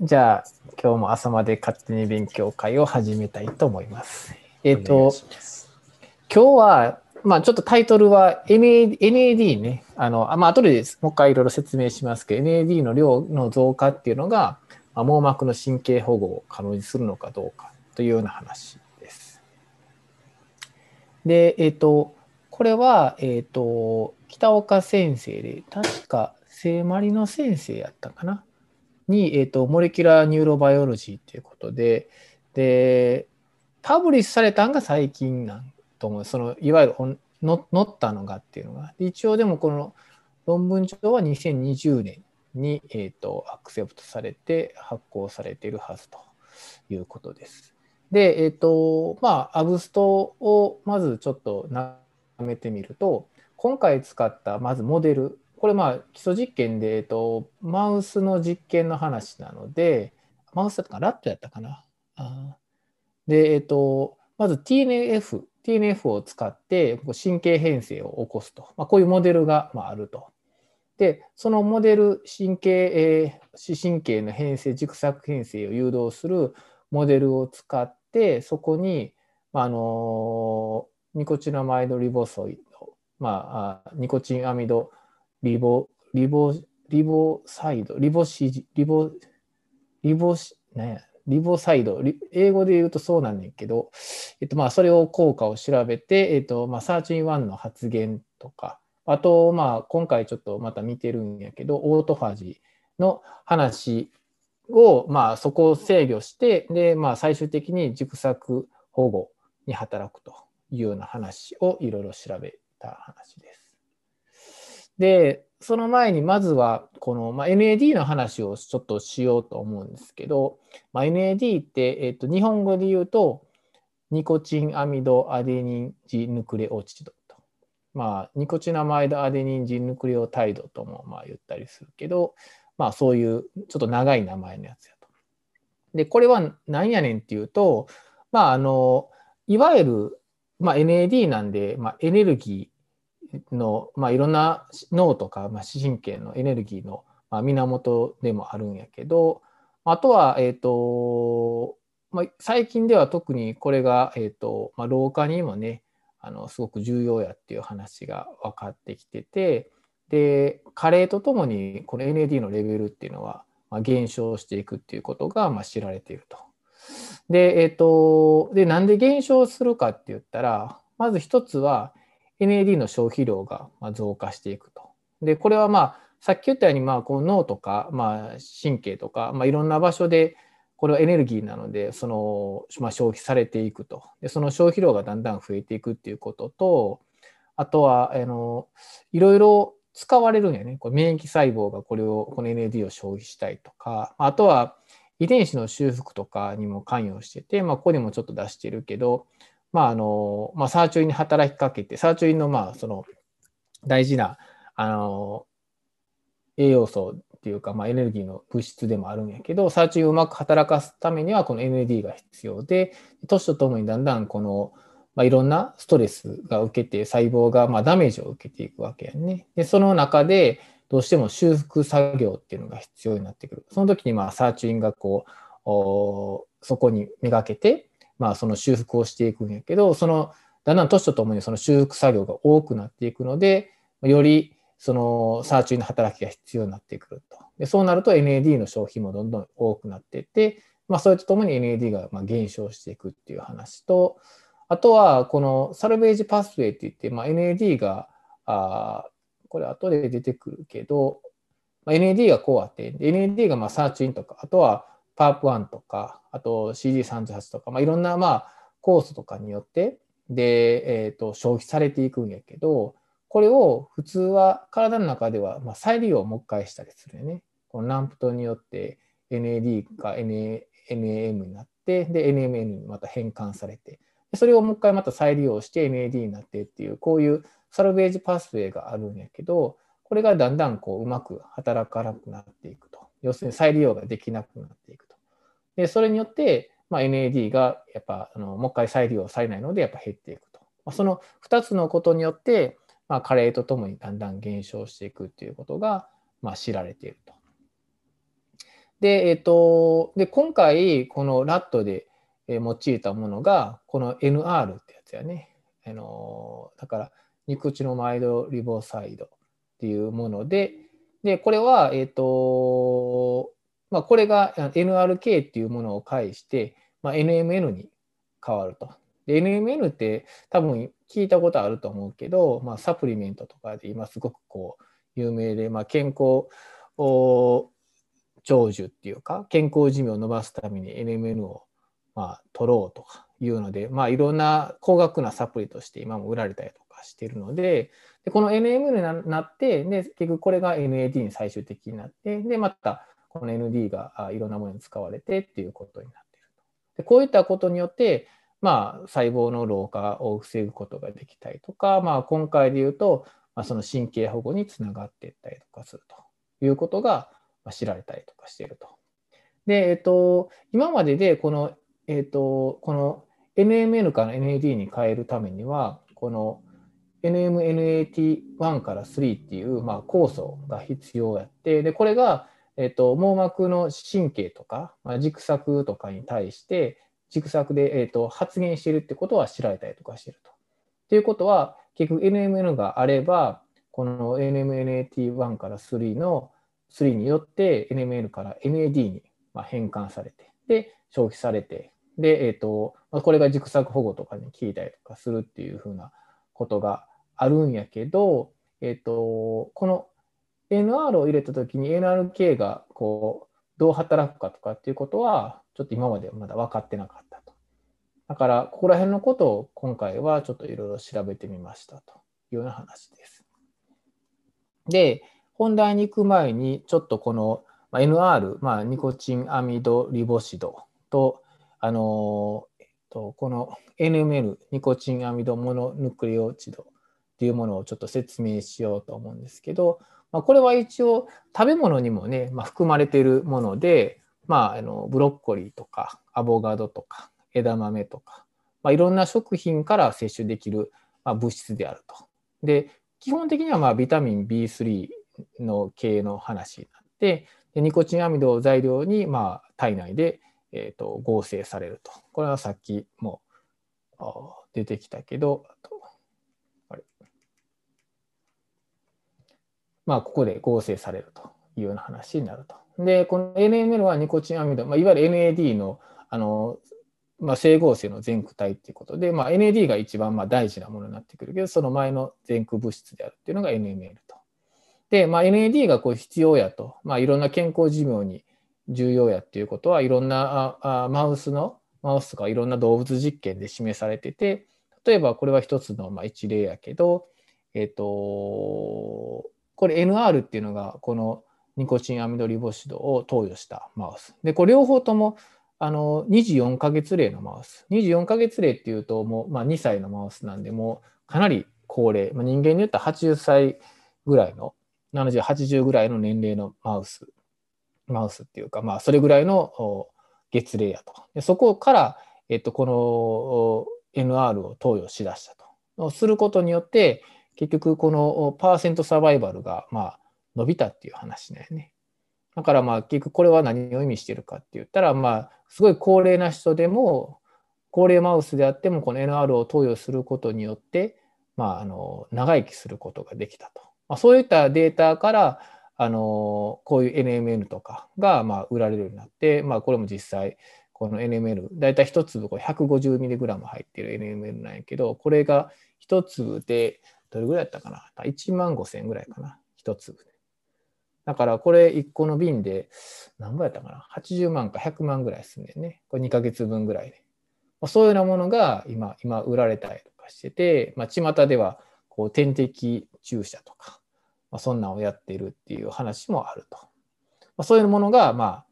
じゃあ、今日も朝まで勝手に勉強会を始めたいと思います。えっ、と、今日は、まあちょっとタイトルは NAD, ね、あの、あまあ後でもう一回いろいろ説明しますけど、NAD の量の増加っていうのが、まあ、網膜の神経保護を可能にするのかどうかというような話です。で、えっ、と、これは、えっ、と、北岡先生で、確か聖マリの先生やったかな？に、えっ、と、 Molecular Neurobiology ということで、で、 publish されたんが最近なんと思う。その、いわゆる乗ったのがっていうのが。一応でもこの論文上は2020年に、えー、と accept されて発行されているはずということです。で、えっ、と、まあ、アブストをまずちょっと眺めてみると、今回使ったまずモデル、これまあ基礎実験で、えっ、と、マウスの実験の話なので、マウスだったかラットやったかな？あで、えっ、と、まず TNF、TNF を使って神経変性を起こすと。まあ、こういうモデルがまあると。で、そのモデル、神経、えー、神経の変性、軸索変性を誘導するモデルを使って、そこに、まあ、あのニコチナマイドリボソイド、まあ、ニコチンアミドリボ、リボ、リボサイド、リボシ、リボ、リボシ、なんや、リボサイド、英語で言うとそうなんねんけど、えっと、まあ、それを効果を調べて、えっと、まあ、サーチン1の発現とか、あと、まあ、今回ちょっとまた見てるんやけど、オートファジーの話を、まあ、そこを制御して、で、まあ、最終的に軸索保護に働くというような話をいろいろ調べた話です。で、その前にまずはこの、まあ、NAD の話をちょっとしようと思うんですけど、まあ、NAD って、えっと、日本語で言うとニコチンアミドアデニンジヌクレオチドと。まあ、ニコチナマイドアデニンジヌクレオタイドともまあ言ったりするけど、まあそういうちょっと長い名前のやつやと。で、これは何やねんっていうと、まああの、いわゆる、まあ、NAD なんで、まあ、エネルギーの、まあ、いろんな脳とか、まあ、神経のエネルギーの、まあ、源でもあるんやけど、あとは、え、ー、と、まあ、最近では特にこれが、え、ー、と、まあ、老化にもね、あの、すごく重要やっていう話が分かってきてて、で、加齢とともにこの NAD のレベルっていうのは、まあ、減少していくっていうことが、まあ、知られていると。で、えっ、ー、と、で、なんで減少するかって言ったら、まず一つは NAD の消費量が増加していくと。で、これはまあ、さっき言ったように、まあ、この脳とか、まあ、神経とか、まあ、いろんな場所で、これはエネルギーなので、その、ま、消費されていくと。で、その消費量がだんだん増えていくっていうことと、あとは、あの、いろいろ使われるんやね。こ免疫細胞がこれを、この NAD を消費したいとか、あとは遺伝子の修復とかにも関与してて、まあ、ここにもちょっと出してるけど、まあ、あの、まあ、サーチュインに働きかけて、サーチュインの、まあ、その、大事な、あの、栄養素っていうか、まあ、エネルギーの物質でもあるんやけど、サーチュインをうまく働かすためには、この NAD が必要で、年とともにだんだんこの、まあ、いろんなストレスが受けて、細胞がまあダメージを受けていくわけやね。で、その中で、どうしても修復作業っていうのが必要になってくる。その時に、まあ、サーチュインがこう、そこにめがけて、まあ、その修復をしていくんやけど、その、だんだん年とともにその修復作業が多くなっていくので、よりそのサーチュインの働きが必要になってくると。でそうなると NAD の消費もどんどん多くなっていって、まあ、それとともに NAD がまあ減少していくっていう話と、あとはこのサルベージパスウェイって言って、まあ、NAD が、あこれ後で出てくるけど、まあ、NAD がこうあって、NAD がまあサーチュインとか、あとはパープ1とか、あと CD38 とか、まあ、いろんなまあ酵素とかによって、で、えー、と消費されていくんやけど、これを普通は体の中ではまあ再利用をもう一回したりするよね。このナンプトによって NAD が NAM になって、で、NMN にまた変換されて、それをもう一回また再利用して NAD になってっていう、こういうサルベージパスウェイがあるんやけど、これがだんだんこううまく働かなくなっていくと。要するに再利用ができなくなっていく。で、それによって、まあ、NAD がやっぱあのもう一回再利用されないのでやっぱ減っていくと。まあ、その2つのことによって、まあ、加齢とともにだんだん減少していくっていうことが、まあ、知られていると。で、えっ、と、で、今回、このラットで用いたものが、この NR ってやつやね。あのだから、ニコチノマイドリボサイドっていうもので、で、これは、えっ、と、まあ、これが NRK っていうものを介して、まあ、NMN に変わると。で、NMN って多分聞いたことあると思うけど、まあ、サプリメントとかで今すごくこう有名で、まあ、健康長寿っていうか健康寿命を伸ばすために NMN をまあ取ろうとかいうので、まあ、いろんな高額なサプリとして今も売られたりとかしているのででこの NMN になってで結局これが NAD に最終的になってでまたこの ND がいろんなものに使われてっていうことになっているでこういったことによってまあ、細胞の老化を防ぐことができたりとか、まあ、今回で言うと、まあ、その神経保護につながっていったりとかするということが知られたりとかしていると。で、えっと、今まででこの、えっと、この NMN から NAD に変えるためには、この NMNAT1 から3っていう、まあ、酵素が必要やって、で、これが、えっと、網膜の神経とか、まあ、軸索とかに対して、軸索で、えーと、発現しているってことは知られたりとかしていると。ということは、結局 NMN があれば、この NMNAT1 から3の3によって NMN から NAD に変換されて、で、消費されて、で、えっ、ー、と、これが軸索保護とかに効いたりとかするっていうふうなことがあるんやけど、えっ、ー、と、この NR を入れたときに NRK がこうどう働くかとかっていうことは、ちょっと今までまだ分かってなかったと。だから、ここら辺のことを今回はちょっといろいろ調べてみましたというような話です。で、本題に行く前に、ちょっとこの NR、まあ、ニコチンアミドリボシドと、あのえっと、この NMN、ニコチンアミドモノヌクレオチドっていうものをちょっと説明しようと思うんですけど、まあ、これは一応食べ物にもね、まあ、含まれているもので、まあ、あのブロッコリーとかアボカドとか枝豆とか、まあ、いろんな食品から摂取できる、まあ、物質であると。で基本的にはまあビタミン B3 の系の話になってでニコチンアミドを材料にまあ体内で、えー、と合成されると。これはさっきも出てきたけどあれまあここで合成されるというような話になると。で、この NML はニコチンアミド、まあ、いわゆる NAD のあの、まあ、整合性の全区体っていうことで、まあ、NAD が一番まあ大事なものになってくるけど、その前の全区物質であるっていうのが NML と。で、まあ、NAD がこう必要やと、まあ、いろんな健康寿命に重要やっていうことはいろんなああマウスの、マウスとかいろんな動物実験で示されてて、例えばこれは一つのまあ一例やけど、えっ、ー、と、これ NR っていうのがこのニコチンアミドリボシドを投与したマウス。で、これ両方ともあの24ヶ月例のマウス。24ヶ月例っていうと、もう、まあ、2歳のマウスなんで、もうかなり高齢、まあ、人間に言ったら80歳ぐらいの、70、80ぐらいの年齢のマウス。マウスっていうか、まあ、それぐらいの月齢やと。でそこから、えっと、この NR を投与しだしたと。することによって、結局このパーセントサバイバルが、まあ、伸びたっていう話だよね。だからまあ結局これは何を意味してるかって言ったらまあすごい高齢な人でも高齢マウスであってもこの NR を投与することによってまああの長生きすることができたと。まあ、そういったデータからあのこういう NMN とかがまあ売られるようになって、まあ、これも実際この NML 大体1粒 150mg 入ってる NML なんやけどこれが1粒でどれぐらいやったかな？1万5000円ぐらいかな1粒で。だからこれ1個の瓶で何ぼやったかな ?80 万か100万ぐらいすんでね。これ2ヶ月分ぐらいで。そういうようなものが今、今売られたりとかしてて、まあ、巷ではこう点滴注射とか、まあ、そんなんをやっているっていう話もあると。まあ、そういうものが、まあ、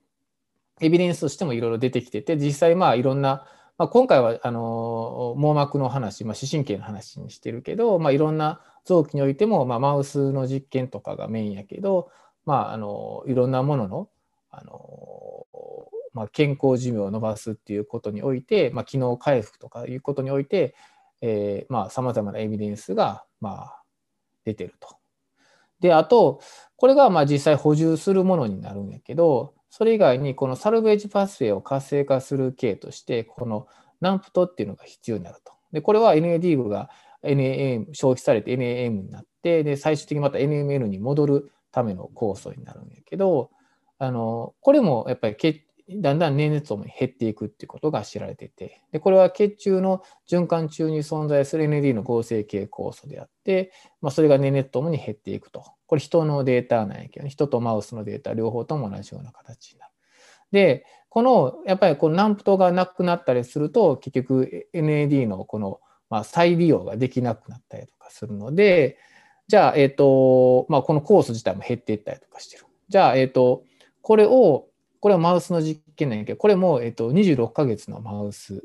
エビデンスとしてもいろいろ出てきてて、実際まあいろんな、まあ、今回はあの網膜の話、まあ、視神経の話にしてるけど、まあ、いろんな臓器においても、まあ、マウスの実験とかがメインやけど、まあ、あのいろんなもののあの、まあ、健康寿命を伸ばすっていうことにおいて、まあ、機能回復とかいうことにおいてさまざ、まなエビデンスが、まあ、出てると。であとこれがまあ実際補充するものになるんやけどそれ以外にこのサルベージパスウェイを活性化する系として、このナンプトっていうのが必要になると。で、これは NAD が NAM 消費されて NAM になって、で、最終的にまた NMN に戻るための酵素になるんやけど、あの、これもやっぱりだんだん年熱も減っていくっていうことが知られてて、でこれは血中の循環中に存在する NAD の合成系酵素であって、まあ、それが年熱ともに減っていくと。これ人のデータなんやけど、ね、人とマウスのデータ両方とも同じような形になる。で、このやっぱりこのナンプトがなくなったりすると、結局 NAD のこの、まあ、再利用ができなくなったりとかするので、じゃあ、えっ、ー、と、まあ、この酵素自体も減っていったりとかしてる。じゃあ、えっ、ー、と、これをこれはマウスの実験なんやけど、これも、えっと、26ヶ月のマウス、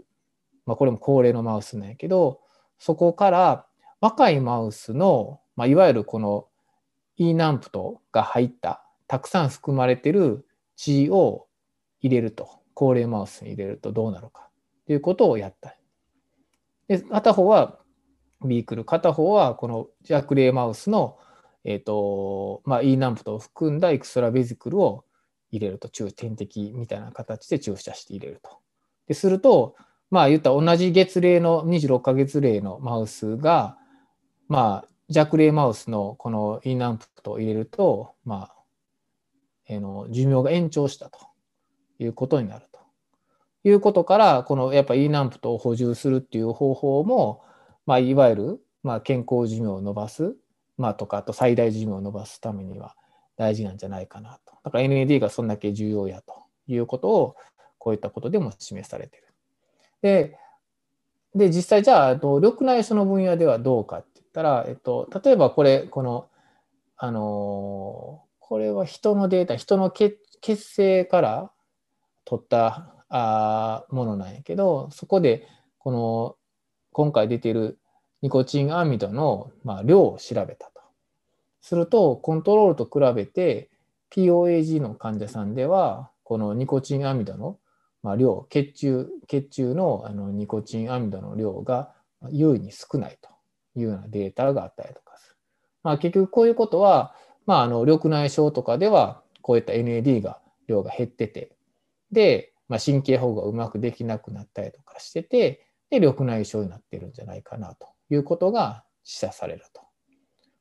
まあ、これも高齢のマウスなんやけど、そこから若いマウスの、まあ、いわゆるこの E ナンプトが入った、たくさん含まれてる血を入れると、高齢マウスに入れるとどうなるかということをやった。で片方はビークル、片方はこの弱齢マウスの、えーとまあ、E ナンプトを含んだエクストラベジクルを入れると、中点滴みたいな形で注射して入れると。ですると、まあ言った同じ月齢の26ヶ月齢のマウスが、まあ弱齢マウスのこのインナンプットを入れると、まあ、えの寿命が延長したということになると。いうことから、このやっぱ E ナンプットを補充するっていう方法も、まあ、いわゆる、まあ、健康寿命を伸ばす、まあ、とか、あと最大寿命を伸ばすためには大事なんじゃないかなと。だから NAD がそんだけ重要やということを、こういったことでも示されてる。で、で実際じゃあ、緑内障の分野ではどうかっったら、えっと、例えばこれ、この、あのこれは人のデータ、人の血血清から取ったあものなんやけど、そこでこの今回出ているニコチンアミドの、まあ、量を調べたと。すると、コントロールと比べて、POAG の患者さんでは、このニコチンアミドの、まあ、量、血中、血中のあのニコチンアミドの量が優位に少ないというようなデータがあったりとかする。まあ、結局こういうことは、まあ、あの緑内障とかでは、こういった NAD が量が減ってて、で、まあ、神経保護がうまくできなくなったりとかしてて、で、緑内障になってるんじゃないかなということが示唆されると。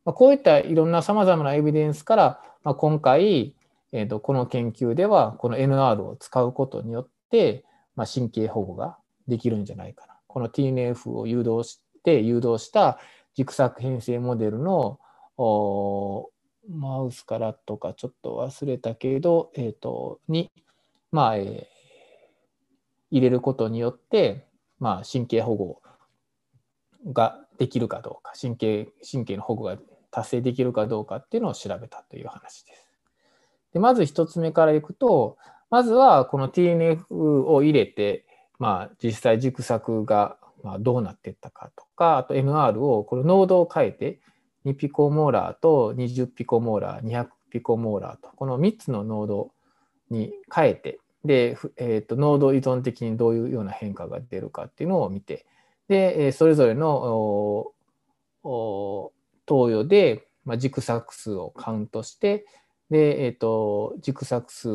まあ、こういったいろんなさまざまなエビデンスから、まあ、今回、えー、とこの研究ではこの NR を使うことによって、まあ、神経保護ができるんじゃないかな。この TNF を誘導して誘導した軸索変性モデルのマウスからとかちょっと忘れたけど、えー、とに、まあえー、入れることによって、まあ、神経保護ができるかどうか神経神経の保護が達成できるかどうかっていうのを調べたという話です。でまず1つ目からいくと、まずはこの TNF を入れて、まあ、実際軸索がまどうなっていったかとか、あと NR をこの濃度を変えて、2ピコモーラーと20ピコモーラー、200ピコモーラーと、この3つの濃度に変えて、で、えー、と濃度依存的にどういうような変化が出るかっていうのを見て、で、それぞれの投与で、まあ、軸索数をカウントして、で、え、ー、と、軸索数、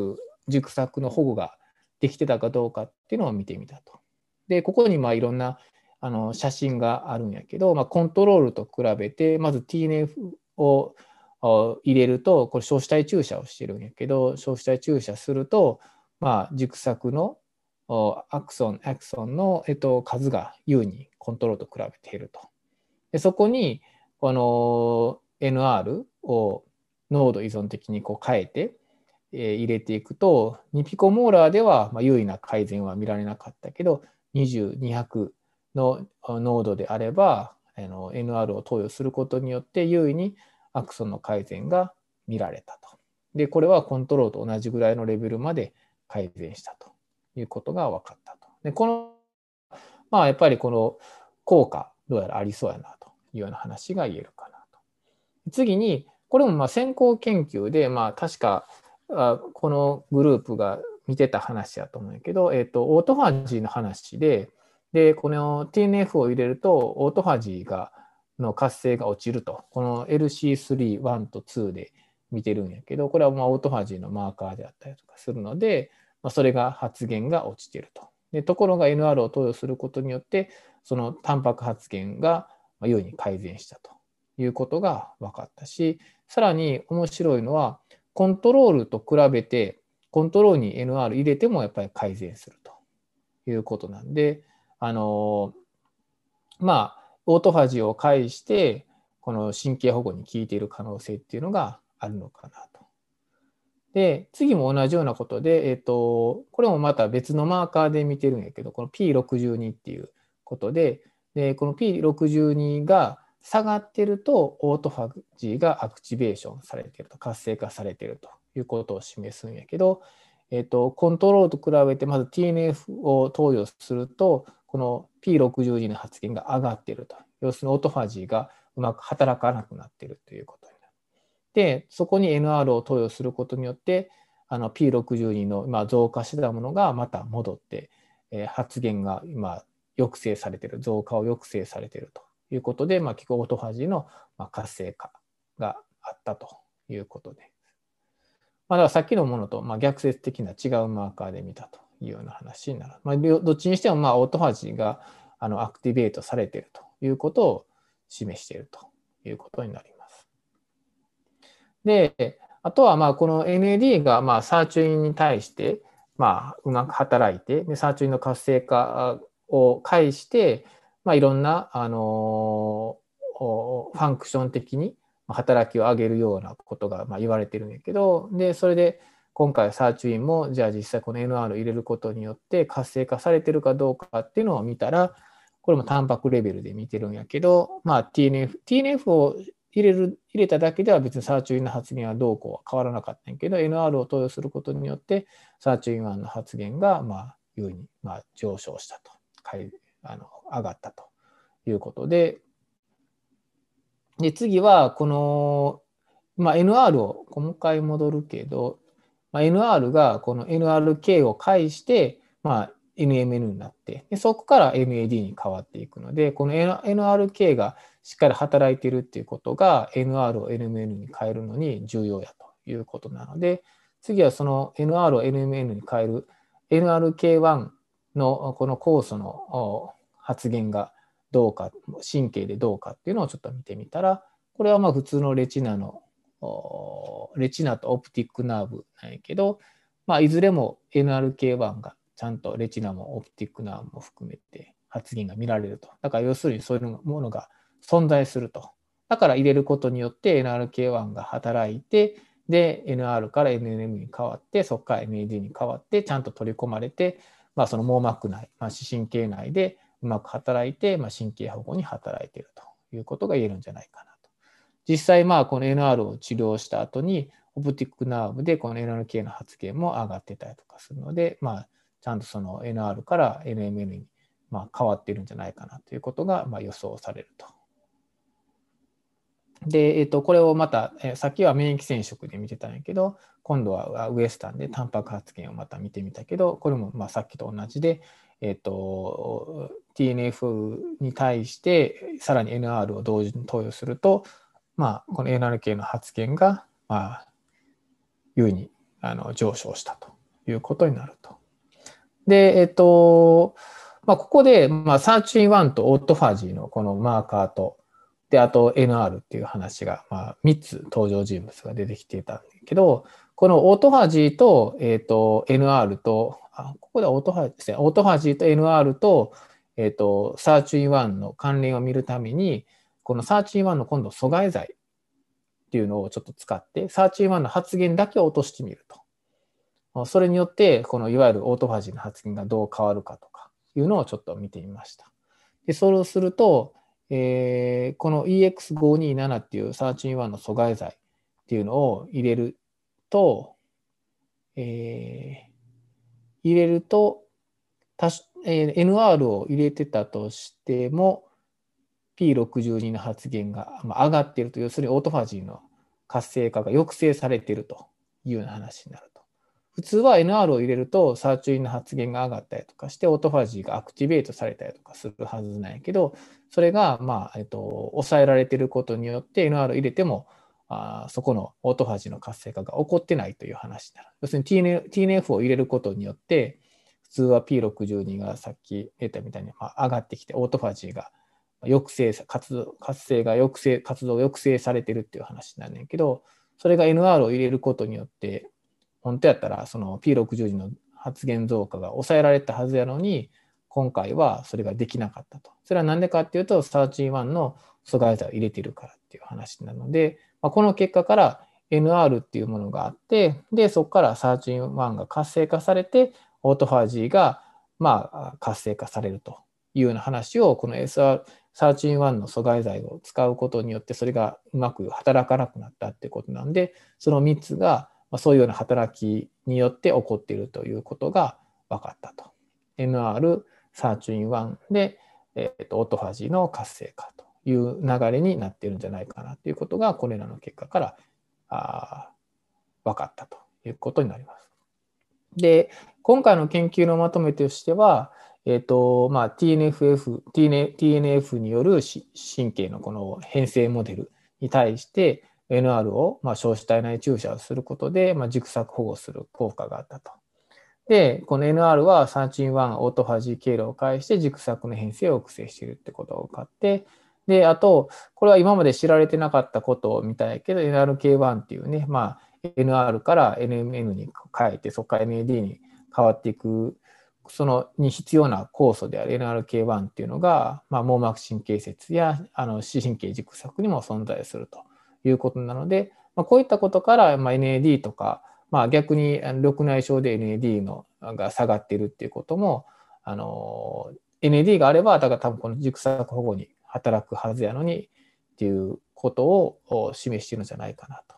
軸索の保護ができてたかどうかっていうのを見てみたと。で、ここにまあいろんなあの写真があるんやけど、まあ、コントロールと比べて、まず TNF を入れると、これ消死体注射をしてるんやけど、消死体注射すると、まあ、軸索のアクソン、アクソンの、えっと、数が優にコントロールと比べていると。でそこに、この NR を濃度依存的にこう変えて、えー、入れていくと、2ピコモーラーでは、まあ、優位な改善は見られなかったけど、20、200の濃度であれば、NR を投与することによって優位にアクソンの改善が見られたと。で、これはコントロールと同じぐらいのレベルまで改善したということが分かったと。で、この、まあやっぱりこの効果、どうやらありそうやなというような話が言えるかなと。次に、これもま先行研究で、まあ確かあこのグループが見てた話やと思うんやけど、えっ、ー、と、オートファジーの話で、で、この TNF を入れると、オートファジーがの活性が落ちると。この LC3、1と2で見てるんやけど、これはまあオートファジーのマーカーであったりとかするので、まあ、それが発現が落ちてると。でところが NR を投与することによって、そのタンパク発現が優位に改善したということが分かったし、さらに面白いのは、コントロールと比べて、コントロールに NR 入れてもやっぱり改善するということなんで、あのまあ、オートファジーを介して、この神経保護に効いている可能性っていうのがあるのかなと。で、次も同じようなことで、え、ー、と、これもまた別のマーカーで見てるんやけど、この P62 っていうことで、でこの P62 が下がってると、オートファジーがアクチベーションされてると、活性化されてるということを示すんやけど、えっ、ー、と、コントロールと比べて、まず TNF を投与すると、この P62 の発現が上がっていると。要するにオートファジーがうまく働かなくなっているということになる。で、そこに NR を投与することによって、あの P62 の今増加してたものがまた戻って、えー、発現が今抑制されている、増加を抑制されているということで、まあ、結構オートファジーの活性化があったということで。まあ、だからさっきのものとまあ逆説的な違うマーカーで見たというような話になる。まあ、どっちにしてもまあオートファジーがあのアクティベートされているということを示しているということになります。で、あとはまあこの NAD がまあサーチュインに対してまあうまく働いて、でサーチュインの活性化を介して、まあ、いろんな、あのファンクション的に働きを上げるようなことがまあ言われてるんやけど、で、それで今回サーチュインも、じゃあ実際この NR を入れることによって活性化されてるかどうかっていうのを見たら、これもタンパクレベルで見てるんやけど、まあ TNF、TNF を入れる、入れただけでは別にサーチュインの発現はどうこうは変わらなかったんやけど、NR を投与することによって、サーチュイン1の発現が、まあ、優に、まあ、上昇したと、あの上がったということで、で、次は、この、まあ、NR を、もう一回戻るけど、まあ、NR がこの NRK を介して、まあ、NMN になってで、そこから MAD に変わっていくので、この NRK がしっかり働いているっていうことが NR を NMN に変えるのに重要やということなので、次はその NR を NMN に変える NRK1 のこの酵素の発現がどうか、神経でどうかっていうのをちょっと見てみたら、これはまあ普通のレチナの、レチナとオプティックナーブなんやけど、まあ、いずれも NRK1 がちゃんとレチナもオプティックナーブも含めて発現が見られると。だから要するにそういうものが存在すると。だから入れることによって NRK1 が働いて、で、NR から NNM に変わって、そこから NAD に変わって、ちゃんと取り込まれて、まあ、その網膜内、まあ、視神経内でうまく働いて、まあ、神経保護に働いているということが言えるんじゃないかな。実際、まあ、この NR を治療した後に、オプティックナーブでこの NRK の発現も上がってたりとかするので、まあ、ちゃんとその NR から NMN にまあ変わってるんじゃないかなということがまあ予想されると。で、えっと、これをまた、えさっきは免疫染色で見てたんやけど、今度はウエスタンでタンパク発現をまた見てみたけど、これもまあさっきと同じで、えっと、TNF に対してさらに NR を同時に投与すると、まあ、この NRK の発現が、まあ、優にあの上昇したということになると。で、えっと、まあ、ここで、まあ、サーチン1とオートファジーのこのマーカーと、で、あと NR っていう話が、まあ、3つ登場人物が出てきていたんだけど、このオートファジーと、えっ、と、NR と、あ、ここでオートファジーですね。オートファジーと NR と、えっ、と、サーチュイン1の関連を見るために、この SIRT1 の今度阻害剤っていうのをちょっと使って、 SIRT1 の発現だけを落としてみると。それによって、このいわゆるオートファジーの発現がどう変わるかとかいうのをちょっと見てみました。で、それをすると、えー、この EX527 っていうサーチン1の阻害剤っていうのを入れると、えー、入れると、えー、NR を入れてたとしても、P62 の発現が上がっていると、要するにオートファジーの活性化が抑制されているというような話になると。普通は NR を入れると、サーチュインの発現が上がったりとかして、オートファジーが activate されたりとかするはずなんやけど、それが、まあ、えっと、抑えられていることによって NR を入れても、あそこのオートファジーの活性化が起こってないという話になる。要するに TNF を入れることによって、普通は P62 がさっき出たみたいに、まあ、上がってきて、オートファジーが抑制、活動、活性が抑制、活動抑制されてるっていう話やねんけど、それが NR を入れることによって、本当やったらその P60 の発現増加が抑えられたはずやのに、今回はそれができなかったと。それは何でかっていうと、31の阻害剤を入れてるからっていう話なので、まあ、この結果から NR っていうものがあって、で、そこから31が活性化されて、オートファージーがまあ活性化されるというような話を、この SR31 の阻害剤を使うことによって、それがうまく働かなくなったってことなんで、その3つがそういうような働きによって起こっているということが分かったと。NR31 で、えー、とオートファジーの活性化という流れになっているんじゃないかなということがこれらの結果からあ分かったということになります。で今回の研究のまとめとしては、えーとまあ、TNFF, TNF による神経のこの変性モデルに対して NR を、まあ、小子体内注射をすることで、まあ、軸索保護する効果があったと。で、この NR はサーチン1オートファジー経路を介して軸索の変性を抑制しているってことが分かって、で、あと、これは今まで知られてなかったことみたいけど、NRK1 っていうね、まあ、NR から NMN に変えて、そこから NAD に変わっていく、そのに必要な酵素である NRK1 っていうのが、まあ、網膜神経節やあの視神経軸索にも存在すると。いうことなので、まあ、こういったことから、まあ、NAD とか、まあ、逆に緑内障で NAD のが下がっているっていうことも、あの NAD があれば、だから多分この軸索保護に働くはずやのにっていうことを示しているんじゃないかなと。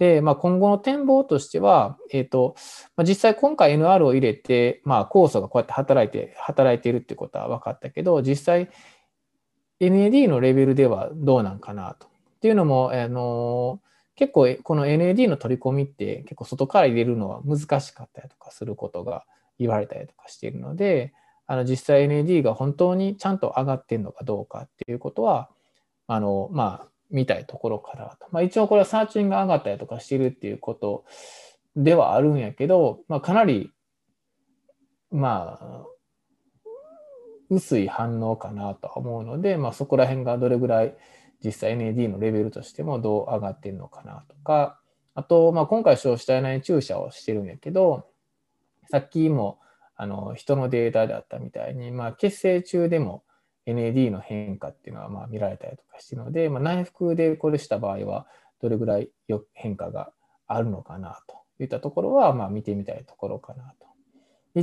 で、まあ、今後の展望としては、え、ー、と、まあ、実際今回 NR を入れて、まあ、酵素がこうやって働いて、働いているってことは分かったけど、実際 NAD のレベルではどうなんかなと。っていうのも、あの結構この NAD の取り込みって結構外から入れるのは難しかったりとかすることが言われたりとかしているので、あの実際 NAD が本当にちゃんと上がってるのかどうかっていうことは、あの、まあ、見たいところからと。まあ、一応これはサーチンが上がったりとかしてるっていうことではあるんやけど、まあ、かなり、まあ、薄い反応かなと思うので、まあ、そこら辺がどれぐらい実際 NAD のレベルとしてもどう上がってるのかなとか、あと、まあ、今回少子体内注射をしてるんやけど、さっきもあの人のデータであったみたいに、まあ、血清中でも NAD の変化っていうのはまあ見られたりとかしてるので、まあ、内服でこれした場合はどれぐらい変化があるのかなといったところはまあ見てみたいところかなと。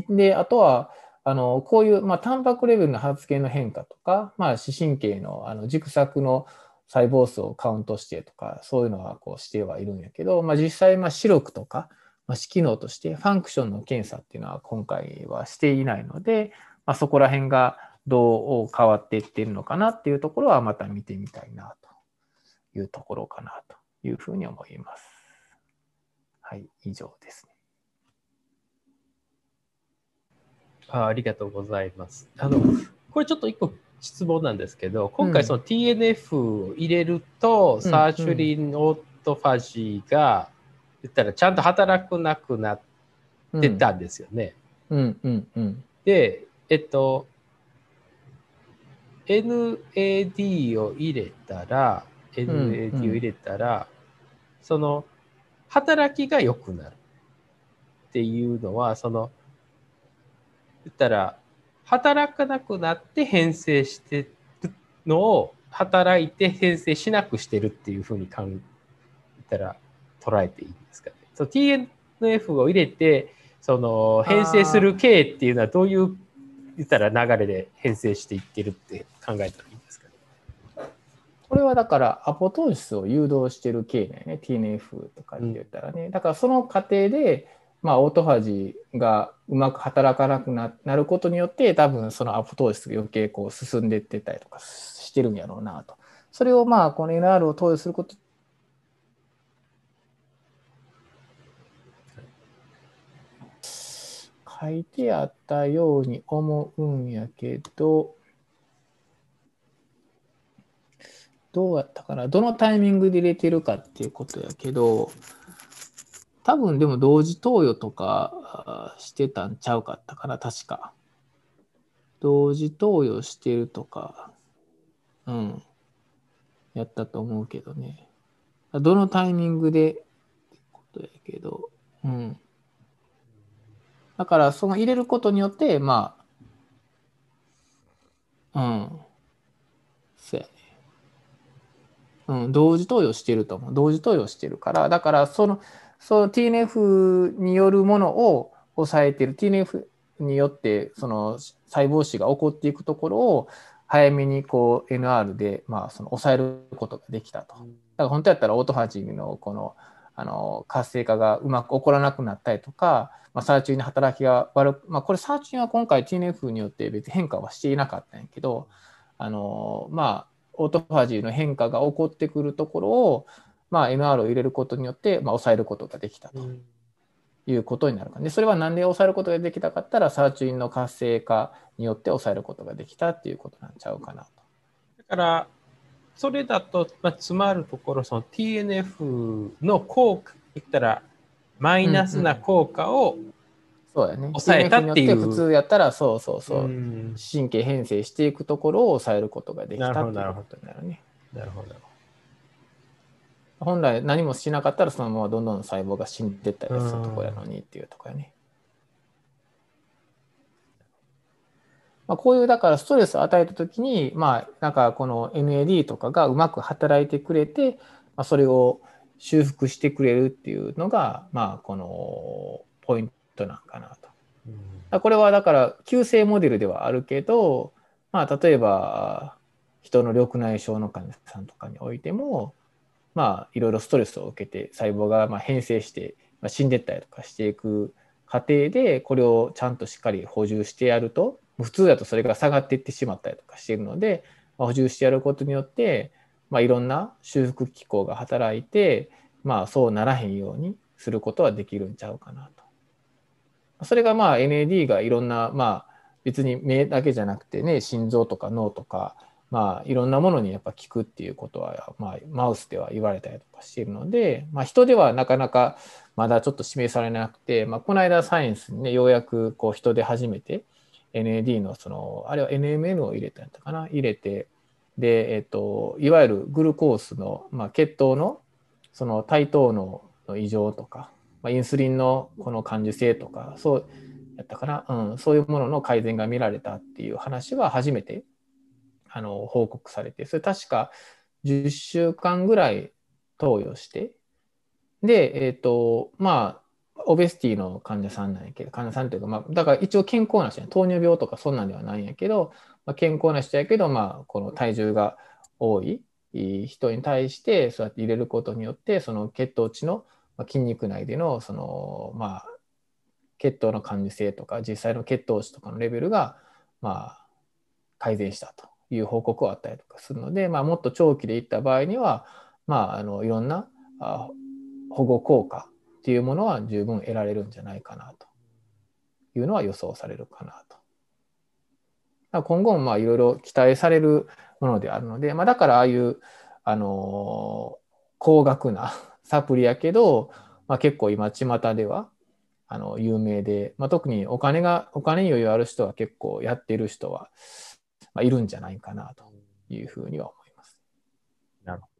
で、あとは、あのこういう、まあ、タンパクレベルの発現の変化とか、まあ、視神経のあの軸索の細胞数をカウントしてとか、そういうのはこうしてはいるんやけど、まあ、実際、まあ、視力とか、まあ、視機能としてファンクションの検査っていうのは今回はしていないので、ま、そこら辺がどう変わっていっているのかなっていうところはまた見てみたいなというところかなというふうに思います。はい、以上ですね。あありがとうございます。あの、これちょっと一個質問なんですけど、今回その TNF を入れると、サーチュリンオートファジーが、言ったらちゃんと働くなくなってたんですよね。うんうんうん、で、えっと、NAD を入れたら、NAD を入れたら、その、働きが良くなるっていうのは、その、言ったら、働かなくなって編成してるのを働いて編成しなくしてるっていうふうに考えたら捉えていいんですかね。TNF を入れてその編成する経っていうのはどういう言ったら流れで編成していってるって考えたらいいんですかね？これはだからアポトーシスを誘導してる経だよね TNF とかって言ったらね、うん、だからその過程でまあ、オートファジーがうまく働かなくなることによって多分そのアポトーシスが余計こう進んでってたりとかしてるんやろうなと。それをまあこの NR を投与すること書いてあったように思うんやけど、どうやったかな？どのタイミングで入れてるかっていうことやけど、多分でも同時投与とかしてたんちゃうかったかな、確か。同時投与してるとか、うん、やったと思うけどね。どのタイミングでってことやけど、だから、その入れることによって、まあ、うん。そうやね。うん、同時投与してると思う。同時投与してるから、だから、その、その TNF によるものを抑えてる TNF によってその細胞死が起こっていくところを早めにこう NR でまあその抑えることができたと。だから本当やったらオートファジーのこのあの活性化がうまく起こらなくなったりとか、まあ、サーチュインの働きが悪く、まあ、これサーチュインは今回 TNF によって別に変化はしていなかったんやけどあのまあオートファジーの変化が起こってくるところをまあ、MR を入れることによって、まあ、抑えることができたということになるかでそれは何で抑えることができたかいったらサーチュインの活性化によって抑えることができたっていうことなんちゃうかなと。だからそれだと、まあ、詰まるところその TNF の効果言ったらマイナスな効果をそうやね。抑えたっていう。普通やったら、そうそうそう、神経変性していくところを抑えることができたっていうことになるね。なるほど。本来何もしなかったらそのままどんどん細胞が死んでったりするところやのにっていうところやね。まあ、こういうだからストレスを与えた時にまあなんかこの NAD とかがうまく働いてくれて、まあ、それを修復してくれるっていうのがまあこのポイントなんかなと。これはだから急性モデルではあるけど、まあ、例えば人の緑内障の患者さんとかにおいてもまあ、いろいろストレスを受けて細胞がま変性して、ま死んでったりとかしていく過程でこれをちゃんとしっかり補充してやると普通だとそれが下がっていってしまったりとかしているので、まあ、補充してやることによって、まあ、いろんな修復機構が働いて、まあ、そうならへんようにすることはできるんちゃうかなと。それがまあ NAD がいろんな、まあ、別に目だけじゃなくてね心臓とか脳とかまあ、いろんなものにやっぱ効くっていうことは、まあ、マウスでは言われたりとかしているので、まあ、人ではなかなかまだちょっと示されなくて、まあ、この間サイエンスにねようやくこう人で初めて NAD のそのあれは NMN を入れたんやったかな？入れてで、えっと、いわゆるグルコースの、まあ、血糖のその対等の異常とか、まあ、インスリンのこの感受性とかそうやったかな、うん、そういうものの改善が見られたっていう話は初めてあの報告されて、それ確か10週間ぐらい投与して、で、えっ、ー、と、まあ、オベスティの患者さんなんやけど、患者さんというか、まあ、だから一応健康な人や、糖尿病とかそんなんではないんやけど、まあ、健康な人やけど、まあ、この体重が多い人に対して、そうやって入れることによって、その血糖値の、まあ、筋肉内での、その、まあ、血糖の感受性とか、実際の血糖値とかのレベルが、まあ、改善したと。いう報告はあったりとかするので、まあ、もっと長期でいった場合には、まあ、あのいろんなあ保護効果っていうものは十分得られるんじゃないかなというのは予想されるかなと。今後もまあいろいろ期待されるものであるので、まあ、だからああいう、あの高額な サプリやけど、まあ、結構今巷ではあの有名で、まあ、特にお金がお金に余裕ある人は結構やってる人はまあ、いるんじゃないかなというふうには思います。なるほど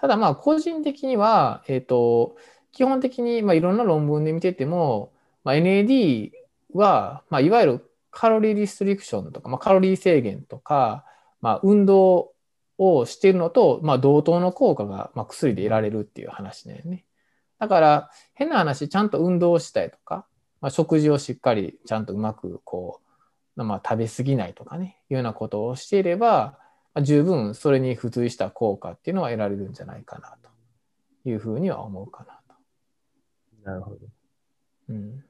ただまあ個人的には、えーと、基本的にまあいろんな論文で見てても、まあ、NAD は、まあ、いわゆるカロリーリストリクションとか、まあ、カロリー制限とか、まあ、運動をしているのと、まあ、同等の効果が、まあ、薬で得られるっていう話だよね。だから変な話ちゃんと運動をしたいとか、まあ、食事をしっかりちゃんとうまくこうまあ、食べ過ぎないとかね、いうようなことをしていれば、十分それに付随した効果っていうのは得られるんじゃないかなというふうには思うかなと。なるほど。うん。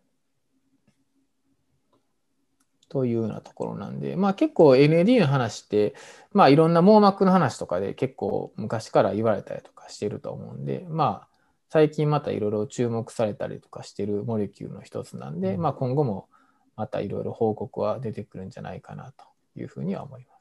というようなところなんで、まあ結構 NAD の話って、まあいろんな網膜の話とかで結構昔から言われたりとかしてると思うんで、まあ最近またいろいろ注目されたりとかしてるモレキュールの一つなんで、うん、まあ今後もまたいろいろ報告は出てくるんじゃないかなというふうには思います。